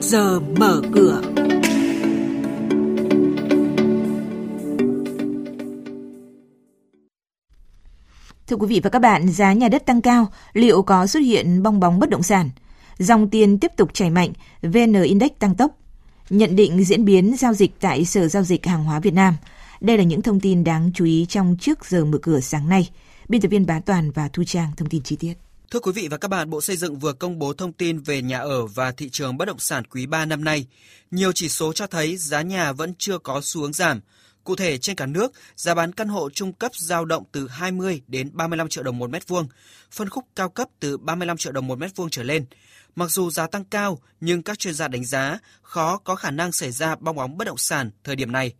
trước giờ mở cửa. Thưa quý vị và các bạn, giá nhà đất tăng cao, liệu có xuất hiện bong bóng bất động sản? Dòng tiền tiếp tục chảy mạnh, VN Index tăng tốc. Nhận định diễn biến giao dịch tại Sở Giao dịch Hàng hóa Việt Nam. Đây là những thông tin đáng chú ý trong trước giờ mở cửa sáng nay. Biên tập viên Bá Toàn và Thu Trang thông tin chi tiết. Thưa quý vị và các bạn, Bộ Xây dựng vừa công bố thông tin về nhà ở và thị trường bất động sản quý 3 năm nay. Nhiều chỉ số cho thấy giá nhà vẫn chưa có xu hướng giảm. Cụ thể, trên cả nước, giá bán căn hộ trung cấp giao động từ 20 đến 35 triệu đồng một mét vuông, phân khúc cao cấp từ 35 triệu đồng một mét vuông trở lên. Mặc dù giá tăng cao, nhưng các chuyên gia đánh giá khó có khả năng xảy ra bong bóng bất động sản thời điểm này.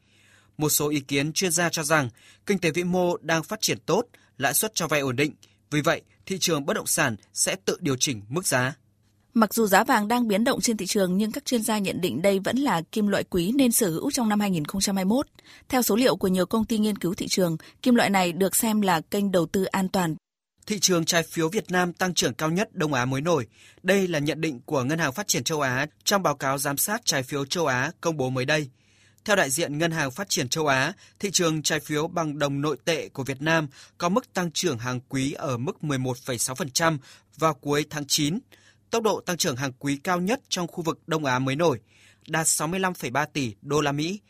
Một số ý kiến chuyên gia cho rằng kinh tế vĩ mô đang phát triển tốt, lãi suất cho vay ổn định, vì vậy thị trường bất động sản sẽ tự điều chỉnh mức giá. Mặc dù giá vàng đang biến động trên thị trường nhưng các chuyên gia nhận định đây vẫn là kim loại quý nên sở hữu trong năm 2021. Theo số liệu của nhiều công ty nghiên cứu thị trường, kim loại này được xem là kênh đầu tư an toàn. Thị trường trái phiếu Việt Nam tăng trưởng cao nhất Đông Á mới nổi. Đây là nhận định của Ngân hàng Phát triển châu Á trong báo cáo giám sát trái phiếu châu Á công bố mới đây. Theo đại diện Ngân hàng Phát triển châu Á, thị trường trái phiếu bằng đồng nội tệ của Việt Nam có mức tăng trưởng hàng quý ở mức 11,6% vào cuối tháng 9, tốc độ tăng trưởng hàng quý cao nhất trong khu vực Đông Á mới nổi, đạt 65,3 tỷ đô la Mỹ.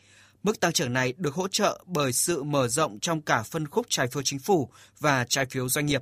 Mức tăng trưởng này được hỗ trợ bởi sự mở rộng trong cả phân khúc trái phiếu chính phủ và trái phiếu doanh nghiệp.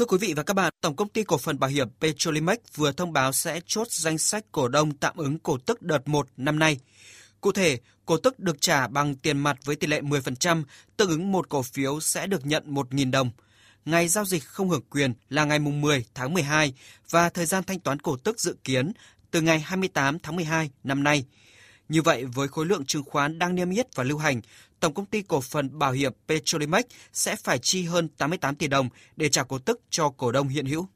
Thưa quý vị và các bạn, Tổng công ty cổ phần bảo hiểm Petrolimex vừa thông báo sẽ chốt danh sách cổ đông tạm ứng cổ tức đợt 1 năm nay. Cụ thể, cổ tức được trả bằng tiền mặt với tỷ lệ 10%, tương ứng một cổ phiếu sẽ được nhận 1.000 đồng. Ngày giao dịch không hưởng quyền là ngày 10 tháng 12 và thời gian thanh toán cổ tức dự kiến từ ngày 28 tháng 12 năm nay. Như vậy, với khối lượng chứng khoán đang niêm yết và lưu hành, Tổng công ty cổ phần bảo hiểm Petrolimex sẽ phải chi hơn 88 tỷ đồng để trả cổ tức cho cổ đông hiện hữu.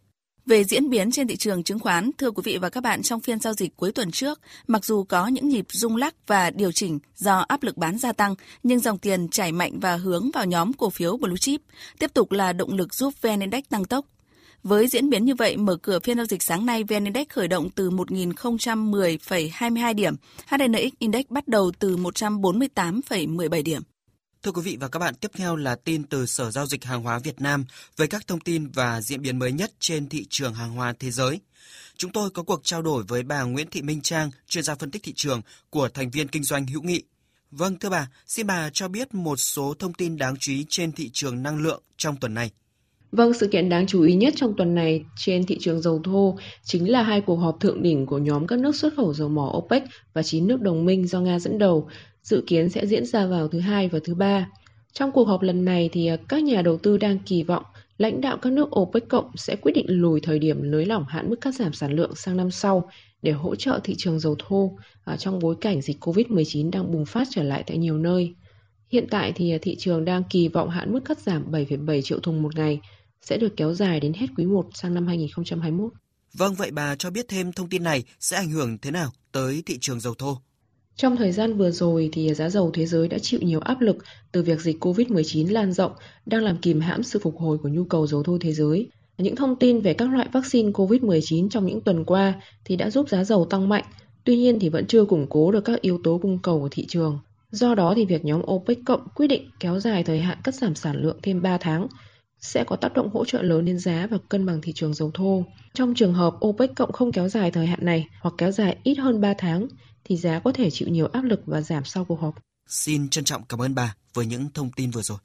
Về diễn biến trên thị trường chứng khoán, thưa quý vị và các bạn, trong phiên giao dịch cuối tuần trước, mặc dù có những nhịp rung lắc và điều chỉnh do áp lực bán gia tăng, nhưng dòng tiền chảy mạnh và hướng vào nhóm cổ phiếu blue chip tiếp tục là động lực giúp VN Index tăng tốc. Với diễn biến như vậy, mở cửa phiên giao dịch sáng nay, VN Index khởi động từ 1.010,22 điểm, HNX Index bắt đầu từ 148,17 điểm. Thưa quý vị và các bạn, tiếp theo là tin từ Sở Giao dịch Hàng hóa Việt Nam về các thông tin và diễn biến mới nhất trên thị trường hàng hóa thế giới. Chúng tôi có cuộc trao đổi với bà Nguyễn Thị Minh Trang, chuyên gia phân tích thị trường của thành viên kinh doanh hữu nghị. Vâng, thưa bà, xin bà cho biết một số thông tin đáng chú ý trên thị trường năng lượng trong tuần này. Vâng, sự kiện đáng chú ý nhất trong tuần này trên thị trường dầu thô chính là hai cuộc họp thượng đỉnh của nhóm các nước xuất khẩu dầu mỏ OPEC và 9 nước đồng minh do Nga dẫn đầu, dự kiến sẽ diễn ra vào thứ hai và thứ ba. Trong cuộc họp lần này thì à, các nhà đầu tư đang kỳ vọng lãnh đạo các nước OPEC cộng sẽ quyết định lùi thời điểm nới lỏng hạn mức cắt giảm sản lượng sang năm sau để hỗ trợ thị trường dầu thô à, trong bối cảnh dịch Covid-19 đang bùng phát trở lại tại nhiều nơi. Hiện tại thì à, thị trường đang kỳ vọng hạn mức cắt giảm 7,7 triệu thùng một ngày sẽ được kéo dài đến hết quý 1 sang năm 2021. Vâng, vậy bà cho biết thêm thông tin này sẽ ảnh hưởng thế nào tới thị trường dầu thô? Trong thời gian vừa rồi thì giá dầu thế giới đã chịu nhiều áp lực từ việc dịch Covid-19 lan rộng đang làm kìm hãm sự phục hồi của nhu cầu dầu thô thế giới. Những thông tin về các loại vaccine Covid-19 trong những tuần qua thì đã giúp giá dầu tăng mạnh, tuy nhiên thì vẫn chưa củng cố được các yếu tố cung cầu của thị trường. Do đó thì việc nhóm OPEC cộng quyết định kéo dài thời hạn cắt giảm sản lượng thêm 3 tháng sẽ có tác động hỗ trợ lớn đến giá và cân bằng thị trường dầu thô. Trong trường hợp OPEC cộng không kéo dài thời hạn này hoặc kéo dài ít hơn 3 tháng, thì giá có thể chịu nhiều áp lực và giảm sau cuộc họp. Xin trân trọng cảm ơn bà với những thông tin vừa rồi.